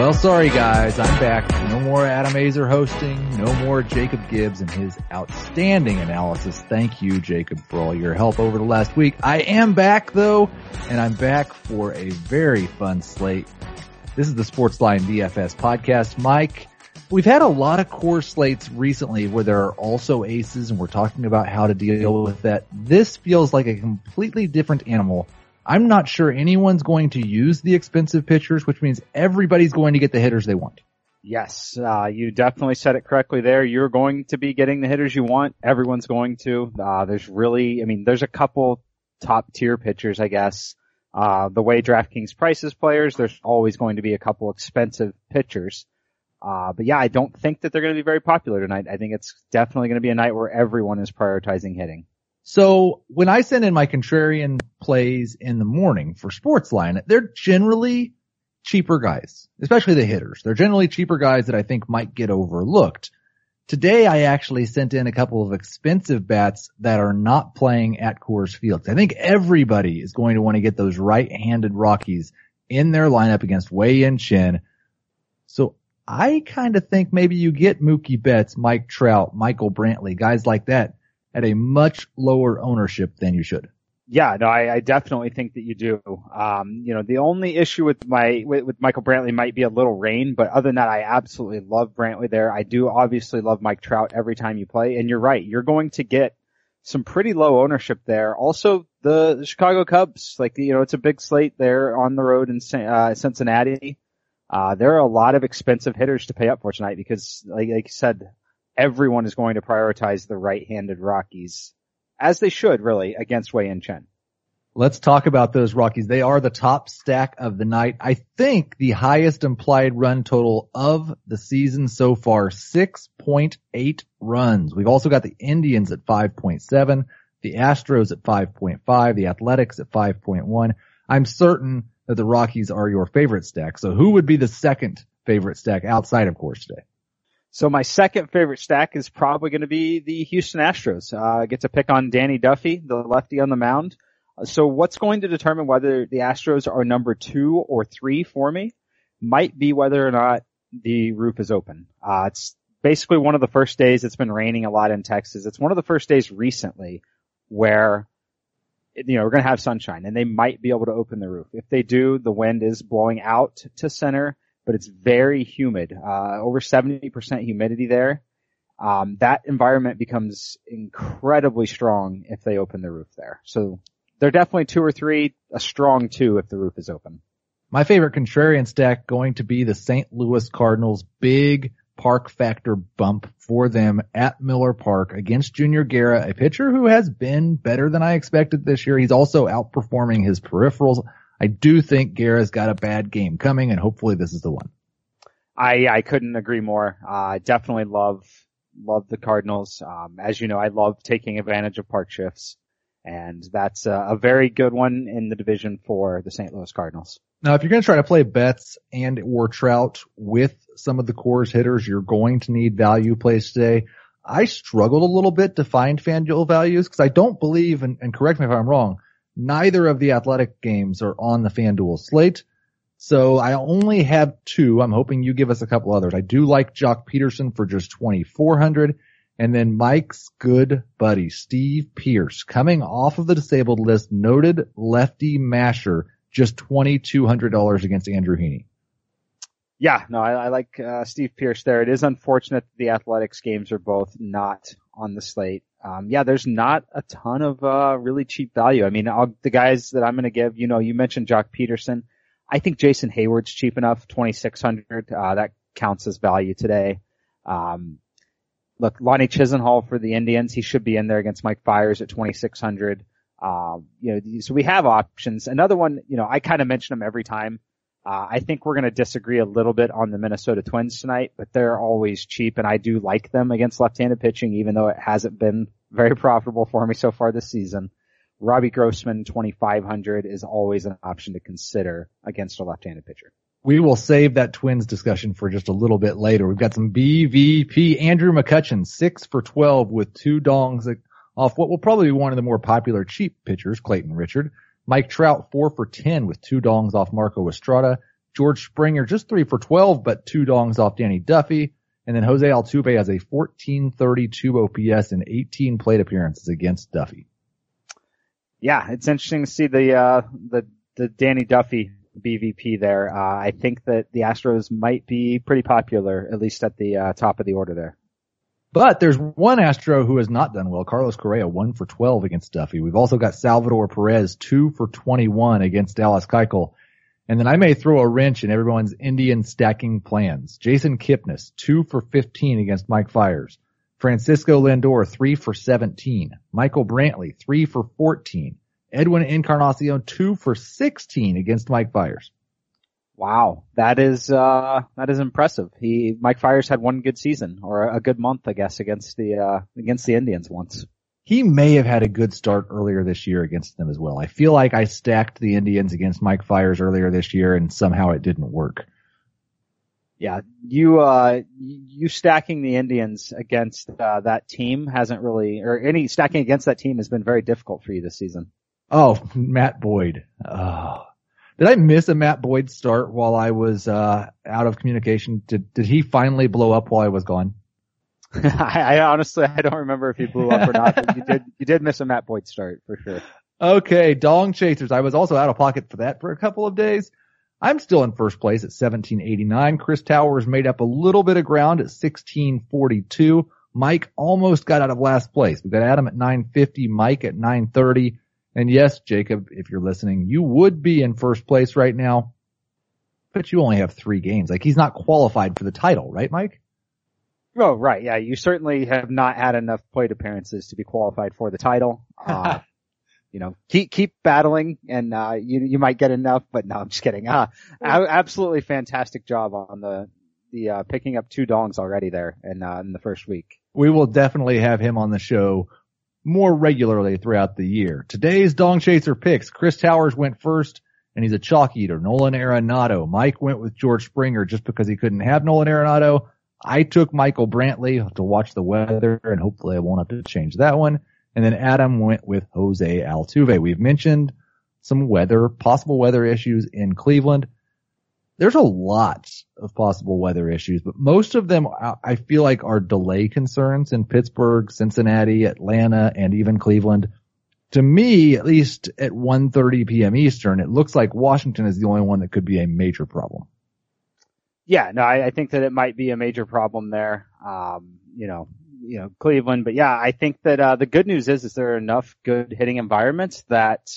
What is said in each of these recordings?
Well, sorry guys, I'm back. No more Adam Aizer hosting, no more Jacob Gibbs and his outstanding analysis. Thank you, Jacob, for all your help over the last week. I am back though, and I'm back for a very fun slate. This is the Sportsline DFS podcast. Mike, we've had a lot of Coors slates recently where there are also aces and we're talking about how to deal with that. This feels like a completely different animal I'm not sure anyone's going to use the expensive pitchers, which means everybody's going to get the hitters they want. Yes, uh, you definitely said it correctly there. You're going to be getting the hitters you want. Everyone's going to. Uh, there's really, I mean, there's a couple top tier pitchers, I guess. Uh, the way DraftKings prices players, there's always going to be a couple expensive pitchers. Uh, but yeah, I don't think that they're going to be very popular tonight. I think it's definitely going to be a night where everyone is prioritizing hitting. So when I send in my contrarian plays in the morning for Sportsline, they're generally cheaper guys, especially the hitters. They're generally cheaper guys that I think might get overlooked. Today I actually sent in a couple of expensive bats that are not playing at Coors Field. I think everybody is going to want to get those right-handed Rockies in their lineup against Wei Yin Chen. So I kind of think maybe you get Mookie Betts, Mike Trout, Michael Brantley, guys like that at a much lower ownership than you should. Yeah, no, I, I definitely think that you do. Um, you know, the only issue with my with, with Michael Brantley might be a little rain, but other than that, I absolutely love Brantley there. I do obviously love Mike Trout every time you play, and you're right, you're going to get some pretty low ownership there. Also, the, the Chicago Cubs, like you know, it's a big slate there on the road in uh, Cincinnati. Uh, there are a lot of expensive hitters to pay up for tonight because, like, like you said, everyone is going to prioritize the right-handed Rockies, as they should really, against Wei Yin Chen. Let's talk about those Rockies. They are the top stack of the night. I think the highest implied run total of the season so far, 6.8 runs. We've also got the Indians at 5.7, the Astros at 5.5, the Athletics at 5.1. I'm certain that the Rockies are your favorite stack. So who would be the second favorite stack outside of Coors today? So my second favorite stack is probably going to be the Houston Astros. Uh, I get to pick on Danny Duffy, the lefty on the mound. Uh, so what's going to determine whether the Astros are number two or three for me might be whether or not the roof is open. Uh, it's basically one of the first days it's been raining a lot in Texas. It's one of the first days recently where you know, we're going to have sunshine and they might be able to open the roof. If they do, the wind is blowing out to center but it's very humid, uh, over 70% humidity there. Um, that environment becomes incredibly strong if they open the roof there. So they're definitely two or three, a strong two if the roof is open. My favorite contrarian stack going to be the St. Louis Cardinals big park factor bump for them at Miller Park against Junior Guerra, a pitcher who has been better than I expected this year. He's also outperforming his peripherals. I do think Guerra's got a bad game coming, and hopefully this is the one. I I couldn't agree more. Uh, I uh, definitely love love the Cardinals. Um, as you know, I love taking advantage of park shifts, and that's a, a very good one in the division for the St. Louis Cardinals. Now, if you're going to try to play Betts and or Trout with some of the Coors hitters, you're going to need value plays today. I struggled a little bit to find FanDuel values because I don't believe, and, and correct me if I'm wrong, Neither of the athletic games are on the FanDuel slate. So I only have two. I'm hoping you give us a couple others. I do like Joc Pederson for just 2400 and then Mike's good buddy, Steve Pearce, coming off of the disabled list, noted lefty masher, just $2,200 against Andrew Heaney. Yeah, no, I, I like uh, Steve Pearce there. It is unfortunate that the athletics games are both not on the slate um, yeah, there's not a ton of uh, really cheap value. I mean, I'll, the guys that I'm going to give, you know, you mentioned Joc Pederson. I think Jason Heyward's cheap enough, 2600. Uh, that counts as value today. Um, look, Lonnie Chisenhall for the Indians, he should be in there against Mike Fiers at 2600. Um, you know, so we have options. Another one, you know, I kind of mention them every time. Uh, I think we're going to disagree a little bit on the Minnesota Twins tonight, but they're always cheap and I do like them against left-handed pitching, even though it hasn't been very profitable for me so far this season. Robbie Grossman, 2,500 is always an option to consider against a left-handed pitcher. We will save that Twins discussion for just a little bit later. We've got some BVP. Andrew McCutchen, six for 12 with two dongs off what will probably be one of the more popular cheap pitchers, Clayton Richard. Mike Trout, four for 10 with two dongs off Marco Estrada. George Springer just three for 12, but two dongs off Danny Duffy. And then Jose Altuve has a 1432 OPS and 18 plate appearances against Duffy. Yeah, it's interesting to see the, uh, the, the Danny Duffy BVP there. Uh, I think that the Astros might be pretty popular, at least at the uh, top of the order there. But there's one Astro who has not done well. Carlos Correa, one for 12 against Duffy. We've also got Salvador Perez, two for 21 against Dallas Keuchel. And then I may throw a wrench in everyone's Indian stacking plans. Jason Kipnis, two for 15 against Mike Fiers. Francisco Lindor, three for 17. Michael Brantley, three for 14. Edwin Encarnacion, two for 16 against Mike Fiers. Wow, that is uh that is impressive. He Mike Fiers had one good season or a good month, I guess, against the uh against the Indians once. He may have had a good start earlier this year against them as well. I feel like I stacked the Indians against Mike Fiers earlier this year and somehow it didn't work. Yeah, you uh you stacking the Indians against uh, that team hasn't really or any stacking against that team has been very difficult for you this season. Oh, Matt Boyd. Oh, did I miss a Matt Boyd start while I was uh, out of communication? Did did he finally blow up while I was gone? I, I, honestly I don't remember if he blew up or not. But you did you did miss a Matt Boyd start for sure. Okay, Dong Chasers. I was also out of pocket for that for a couple of days. I'm still in first place at 1789. Chris Towers made up a little bit of ground at 1642. Mike almost got out of last place. We got Adam at 950, Mike at 930. And yes, Jacob, if you're listening, you would be in first place right now, but you only have three games. Like he's not qualified for the title, right, Mike? Oh, right. Yeah. You certainly have not had enough plate appearances to be qualified for the title. Uh, you know, keep, keep battling and, uh, you, you might get enough, but no, I'm just kidding. Uh, absolutely fantastic job on the, the, uh, picking up two dongs already there in, uh, in the first week. We will definitely have him on the show more regularly throughout the year. Today's Dong Chaser picks. Chris Towers went first and he's a chalk eater. Nolan Arenado. Mike went with George Springer just because he couldn't have Nolan Arenado. I took Michael Brantley to watch the weather and hopefully I won't have to change that one. And then Adam went with Jose Altuve. We've mentioned some weather, possible weather issues in Cleveland there's a lot of possible weather issues, but most of them I feel like are delay concerns in Pittsburgh, Cincinnati, Atlanta, and even Cleveland. To me, at least at 1.30 p.m. Eastern, it looks like Washington is the only one that could be a major problem. Yeah, no, I, I think that it might be a major problem there. Um, you know, you know, Cleveland, but yeah, I think that, uh, the good news is, is there are enough good hitting environments that,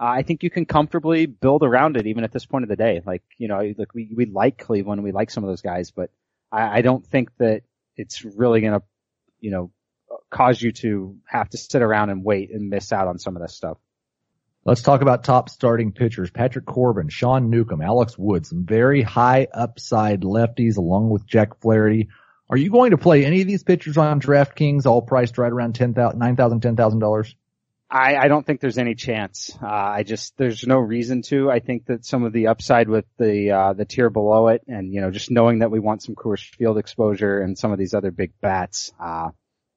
Uh, I think you can comfortably build around it even at this point of the day. Like, you know, like we, we like Cleveland, we like some of those guys, but I, I don't think that it's really going to, you know, cause you to have to sit around and wait and miss out on some of this stuff. Let's talk about top starting pitchers. Patrick Corbin, Sean Newcomb, Alex Wood, some very high upside lefties along with Jack Flaherty. Are you going to play any of these pitchers on DraftKings all priced right around $10,000, $9,000, $10,000? I, I don't think there's any chance. Uh, I just there's no reason to. I think that some of the upside with the uh, the tier below it, and you know, just knowing that we want some Coors Field exposure and some of these other big bats, uh,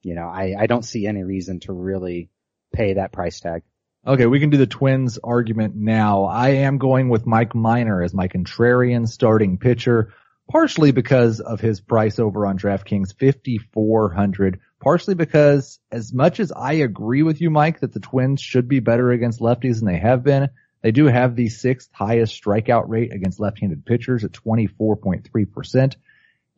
you know, I, I don't see any reason to really pay that price tag. Okay, we can do the Twins argument now. I am going with Mike Minor as my contrarian starting pitcher, partially because of his price over on DraftKings, 5400 partially because as much as I agree with you, Mike, that the Twins should be better against lefties than they have been, they do have the sixth highest strikeout rate against left-handed pitchers at 24.3%,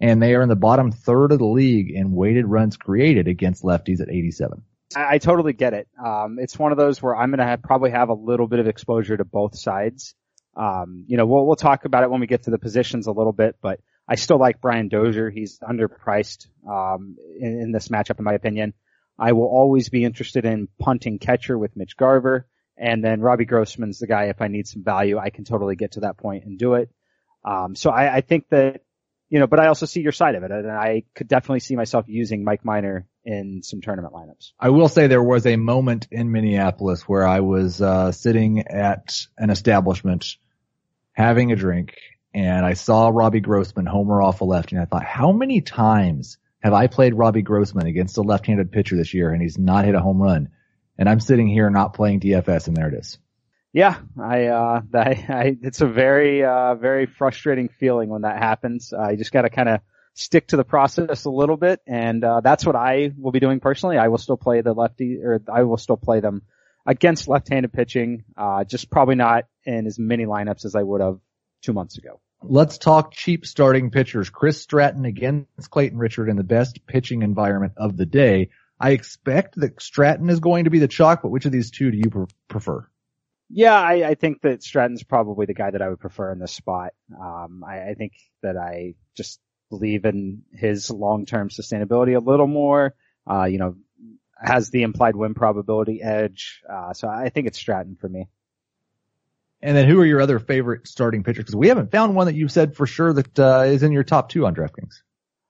and they are in the bottom third of the league in weighted runs created against lefties at 87. I, I totally get it. Um, it's one of those where I'm going to have, probably have a little bit of exposure to both sides. Um, you know, we'll, we'll talk about it when we get to the positions a little bit, but I still like Brian Dozier. He's underpriced um, in, in, this matchup, in my opinion. I will always be interested in punting catcher with Mitch Garver, and then Robbie Grossman's the guy. If I need some value, I can totally get to that point and do it. Um, so I, I, think that you know, but I also see your side of it, and I could definitely see myself using Mike Minor in some tournament lineups. I will say there was a moment in Minneapolis where I was uh, sitting at an establishment having a drink and I saw Robbie Grossman homer off a left, and I thought, how many times have I played Robbie Grossman against a left-handed pitcher this year, and he's not hit a home run? And I'm sitting here not playing DFS, and there it is. Yeah, I, uh, I, I it's a very, uh, very frustrating feeling when that happens. Uh, you just gotta kind of stick to the process a little bit, and uh, that's what I will be doing personally. I will still play the lefty, or I will still play them against left-handed pitching, uh, just probably not in as many lineups as I would have two months ago. Let's talk cheap starting pitchers. Chris Stratton against Clayton Richard in the best pitching environment of the day. I expect that Stratton is going to be the chalk, but which of these two do you prefer? Yeah, I, I think that Stratton's probably the guy that I would prefer in this spot. Um, I, I think that I just believe in his long-term sustainability a little more. Uh, you know, has the implied win probability edge. Uh, so I think it's Stratton for me. And then who are your other favorite starting pitchers? Because we haven't found one that you've said for sure that uh, is in your top two on DraftKings.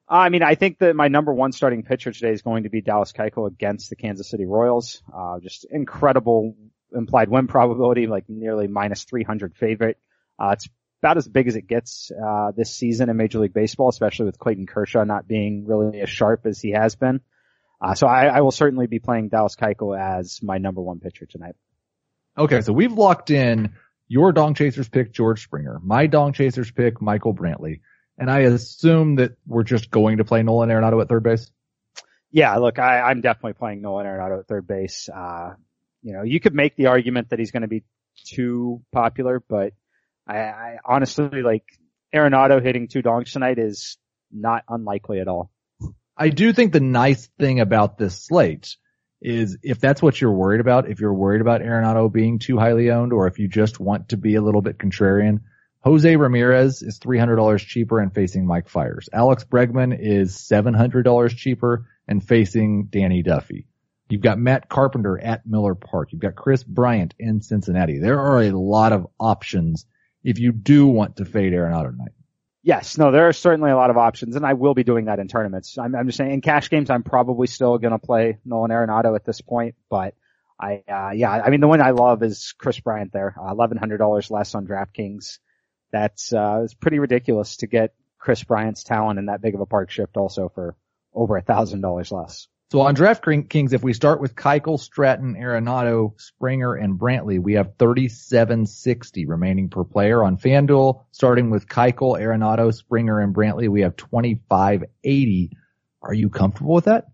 I mean, I think that my number one starting pitcher today is going to be Dallas Keuchel against the Kansas City Royals. Uh, just incredible implied win probability, like nearly minus 300 favorite. Uh, it's about as big as it gets, uh, this season in Major League Baseball, especially with Clayton Kershaw not being really as sharp as he has been. Uh, so I, I, will certainly be playing Dallas Keuchel as my number one pitcher tonight. Okay, so we've locked in your Dong Chasers pick George Springer, my Dong Chasers pick Michael Brantley, and I assume that we're just going to play Nolan Arenado at third base. Yeah, look, I, am definitely playing Nolan Arenado at third base. Uh, you know, you could make the argument that he's going to be too popular, but I, I honestly like Arenado hitting two dongs tonight is not unlikely at all. I do think the nice thing about this slate is if that's what you're worried about, if you're worried about Arenado being too highly owned, or if you just want to be a little bit contrarian, Jose Ramirez is $300 cheaper and facing Mike Fiers. Alex Bregman is $700 cheaper and facing Danny Duffy. You've got Matt Carpenter at Miller Park. You've got Kris Bryant in Cincinnati. There are a lot of options if you do want to fade Arenado tonight. Yes, no, there are certainly a lot of options, and I will be doing that in tournaments. I'm, I'm just saying, in cash games, I'm probably still going to play Nolan Arenado at this point, but I, uh, yeah, I mean, the one I love is Kris Bryant there, uh, $1,100 less on DraftKings. That's, uh, it's pretty ridiculous to get Kris Bryant's talent in that big of a park shift also for over a thousand dollars less. So on DraftKings, if we start with Keuchel, Stratton, Arenado, Springer, and Brantley, we have 3760 remaining per player. On FanDuel, starting with Keuchel, Arenado, Springer, and Brantley, we have 2580. Are you comfortable with that?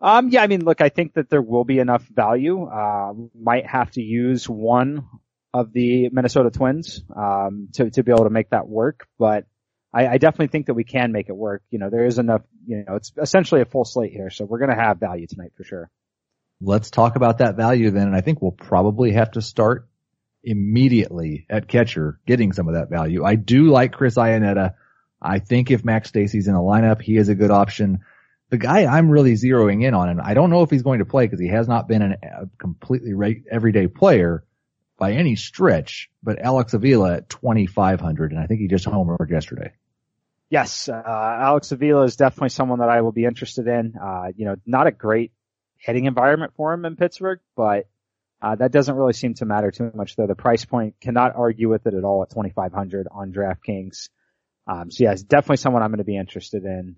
Um, yeah, I mean, look, I think that there will be enough value. Uh, might have to use one of the Minnesota Twins um, to to be able to make that work, but I, I, definitely think that we can make it work. You know, there is enough, you know, it's essentially a full slate here, so we're going to have value tonight for sure. Let's talk about that value then, and I think we'll probably have to start immediately at catcher getting some of that value. I do like Chris Iannetta. I think if Max Stassi's in the lineup, he is a good option. The guy I'm really zeroing in on, and I don't know if he's going to play because he has not been an, a completely everyday player by any stretch, but Alex Avila at 2,500, and I think he just homered yesterday. Yes, uh, Alex Avila is definitely someone that I will be interested in. Uh, you know, not a great hitting environment for him in Pittsburgh, but uh, that doesn't really seem to matter too much though. The price point cannot argue with it at all at 2500 on DraftKings. Um, so yeah, it's definitely someone I'm going to be interested in.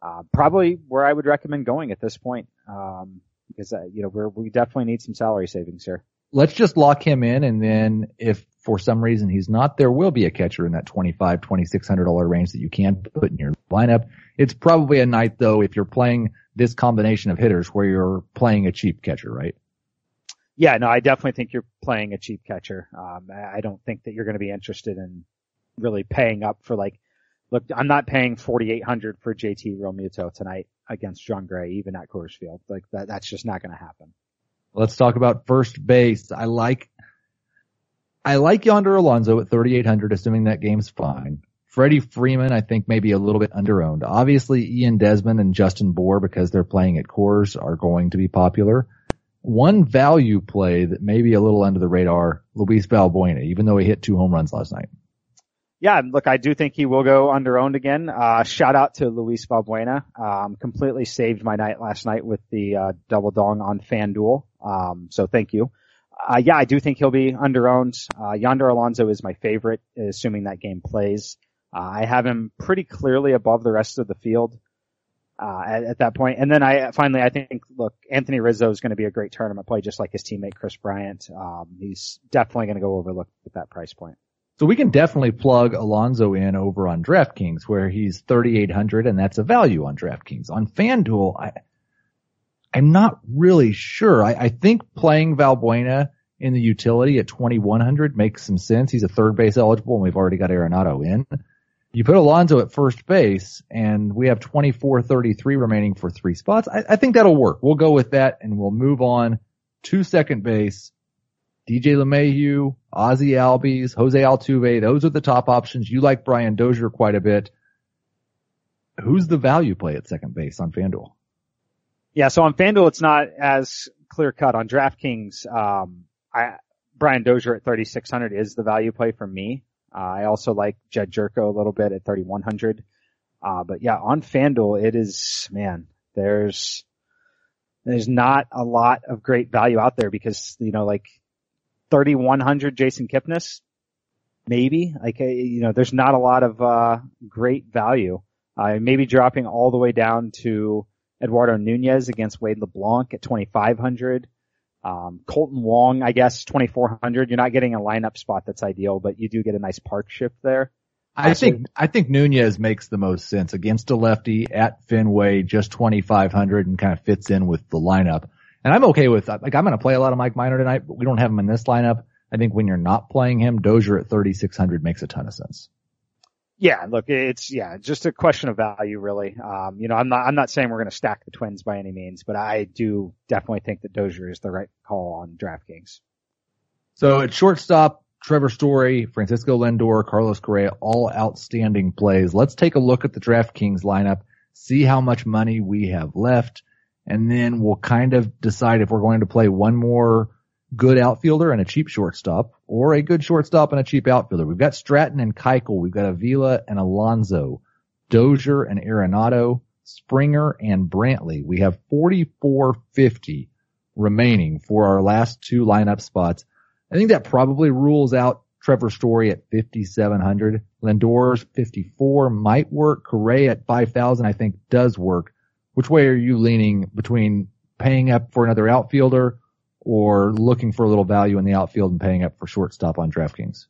Uh, probably where I would recommend going at this point. Um, because, uh, you know, we we definitely need some salary savings here let's just lock him in and then if for some reason he's not, there will be a catcher in that twenty-five, twenty-six hundred dollar range that you can put in your lineup. It's probably a night though if you're playing this combination of hitters where you're playing a cheap catcher, right? Yeah, no, I definitely think you're playing a cheap catcher. Um, I don't think that you're going to be interested in really paying up for like, look, I'm not paying 4,800 for JT Realmuto tonight against Jon Gray, even at Coors Field. Like that, that's just not going to happen. Let's talk about first base. I like, I like Yonder Alonso at 3,800, assuming that game's fine. Freddie Freeman, I think maybe a little bit underowned. Obviously Ian Desmond and Justin Bour, because they're playing at Coors, are going to be popular. One value play that may be a little under the radar, Luis Valbuena, even though he hit two home runs last night. Yeah, look, I do think he will go underowned again. Uh, shout out to Luis Valbuena. Um, completely saved my night last night with the, uh, double dong on FanDuel. Um, so thank you. Uh, yeah, I do think he'll be underowned. Uh, Yonder Alonso is my favorite, assuming that game plays. Uh, I have him pretty clearly above the rest of the field. uh, at, at, that point. And then I finally, I think, look, Anthony Rizzo is going to be a great tournament play, just like his teammate Kris Bryant. Um, he's definitely going to go overlooked at that price point. So we can definitely plug Alonso in over on DraftKings where he's 3,800 and that's a value on DraftKings. On FanDuel, I, I'm not really sure. I, I think playing Valbuena in the utility at 2,100 makes some sense. He's a third base eligible and we've already got Arenado in. You put Alonso at first base and we have 24-33 remaining for three spots. I, I think that'll work. We'll go with that and we'll move on to second base. DJ LeMahieu, Ozzie Albies, Jose Altuve. Those are the top options. You like Brian Dozier quite a bit. Who's the value play at second base on FanDuel? Yeah, so on FanDuel, it's not as clear cut. On DraftKings, um, I, Brian Dozier at 3,600 is the value play for me. Uh, I also like Jed Gyorko a little bit at 3,100. Uh, but yeah, on FanDuel, it is, man, there's, there's not a lot of great value out there because, you know, like 3,100 Jason Kipnis, maybe, like, uh, you know, there's not a lot of, uh, great value. Uh, maybe dropping all the way down to Eduardo Nunez against Wade LeBlanc at 2,500. Um, Kolten Wong, I guess, 2400. You're not getting a lineup spot that's ideal, but you do get a nice park shift there. I think, I think Nunez makes the most sense against a lefty at Fenway, just 2500 and kind of fits in with the lineup. And I'm okay with. Like I'm going to play a lot of Mike Minor tonight, but we don't have him in this lineup. I think when you're not playing him, Dozier at 3600 makes a ton of sense. Yeah, look, it's yeah, just a question of value, really. Um, you know, I'm not I'm not saying we're going to stack the Twins by any means, but I do definitely think that Dozier is the right call on DraftKings. So at shortstop, Trevor Story, Francisco Lindor, Carlos Correa, all outstanding plays. Let's take a look at the DraftKings lineup, see how much money we have left, and then we'll kind of decide if we're going to play one more good outfielder and a cheap shortstop, or a good shortstop and a cheap outfielder. We've got Stratton and Keuchel. We've got Avila and Alonso, Dozier and Arenado, Springer and Brantley. We have 4450 remaining for our last two lineup spots. I think that probably rules out Trevor Story at 5,700. Lindor's 54 might work. Correa at 5,000 I think does work. Which way are you leaning between paying up for another outfielder or looking for a little value in the outfield and paying up for shortstop on DraftKings?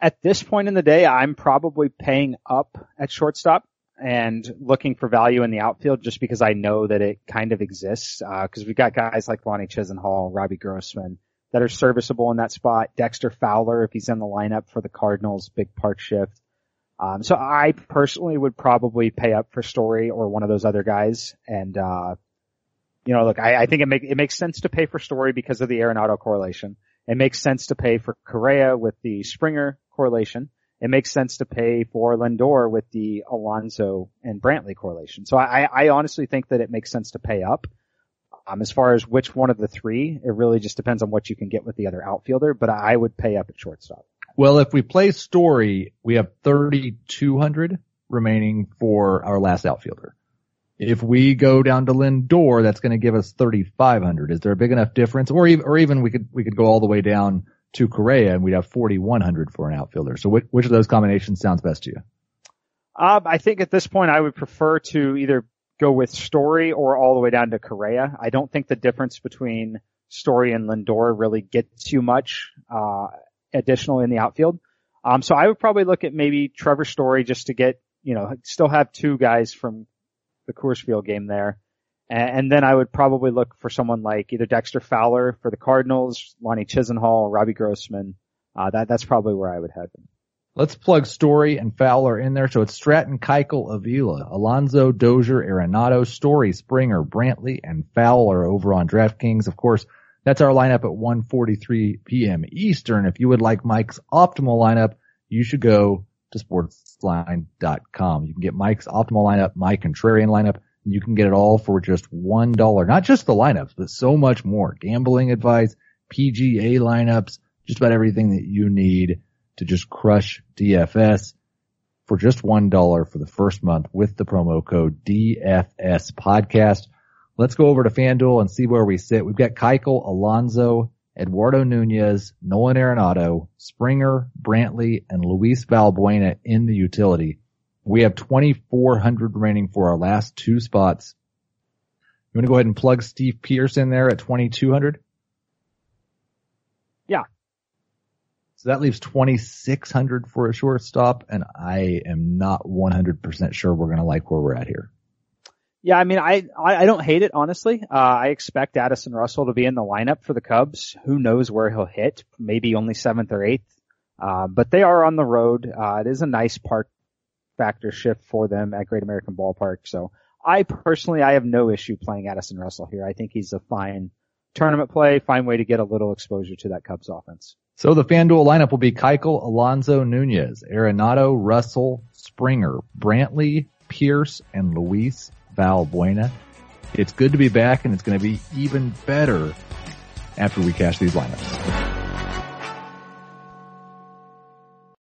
At this point in the day, I'm probably paying up at shortstop and looking for value in the outfield just because I know that it kind of exists. Uh, cause we've got guys like Lonnie Chisenhall, Robbie Grossman that are serviceable in that spot. Dexter Fowler, if he's in the lineup for the Cardinals, big park shift. Um, so I personally would probably pay up for Story or one of those other guys and, uh, you know, look, I, I think it make, it makes sense to pay for Story because of the Arenado correlation. It makes sense to pay for Correa with the Springer correlation. It makes sense to pay for Lindor with the Alonso and Brantley correlation. So I, I honestly think that it makes sense to pay up. Um, as far as which one of the three, it really just depends on what you can get with the other outfielder, but I would pay up at shortstop. Well, if we play Story, we have 3,200 remaining for our last outfielder. If we go down to Lindor, that's going to give us 3,500. Is there a big enough difference? Or even, or even we could, we could go all the way down to Correa and we'd have 4,100 for an outfielder. So which, which of those combinations sounds best to you? Um, I think at this point I would prefer to either go with Story or all the way down to Correa. I don't think the difference between Story and Lindor really gets you much, uh, additional in the outfield. Um, so I would probably look at maybe Trevor Story just to get, you know, still have two guys from the Coors Field game there. And, then I would probably look for someone like either Dexter Fowler for the Cardinals, Lonnie Chisenhall, Robbie Grossman. Uh, that, that's probably where I would head. Let's plug Story and Fowler in there. So it's Stratton, Keuchel, Avila, Alonso, Dozier, Arenado, Story, Springer, Brantley, and Fowler over on DraftKings. Of course, that's our lineup at 1.43 p.m. Eastern. If you would like Mike's optimal lineup, you should go to sportsline.com. You can get Mike's optimal lineup, my contrarian lineup. You can get it all for just one dollar. Not just the lineups, but so much more. Gambling advice, PGA lineups, just about everything that you need to just crush DFS for just one dollar for the first month with the promo code DFS podcast. Let's go over to FanDuel and see where we sit. We've got Keuchel, Alonso, Eduardo Nunez, Nolan Arenado, Springer, Brantley, and Luis Valbuena in the utility. We have 2,400 remaining for our last two spots. You want to go ahead and plug Steve Pearce in there at 2,200? Yeah. So that leaves 2,600 for a shortstop, and I am not 100% sure we're going to like where we're at here. Yeah, I mean, I, I, don't hate it, honestly. Uh, I expect Addison Russell to be in the lineup for the Cubs. Who knows where he'll hit? Maybe only seventh or eighth. Uh, but they are on the road. Uh, it is a nice park factor shift for them at Great American Ballpark. So I personally, I have no issue playing Addison Russell here. I think he's a fine tournament play, fine way to get a little exposure to that Cubs offense. So the FanDuel lineup will be Keuchel, Alonso, Nunez, Arenado, Russell, Springer, Brantley, Pearce, and Luis Valbuena. It's good to be back and it's going to be even better after we cash these lineups.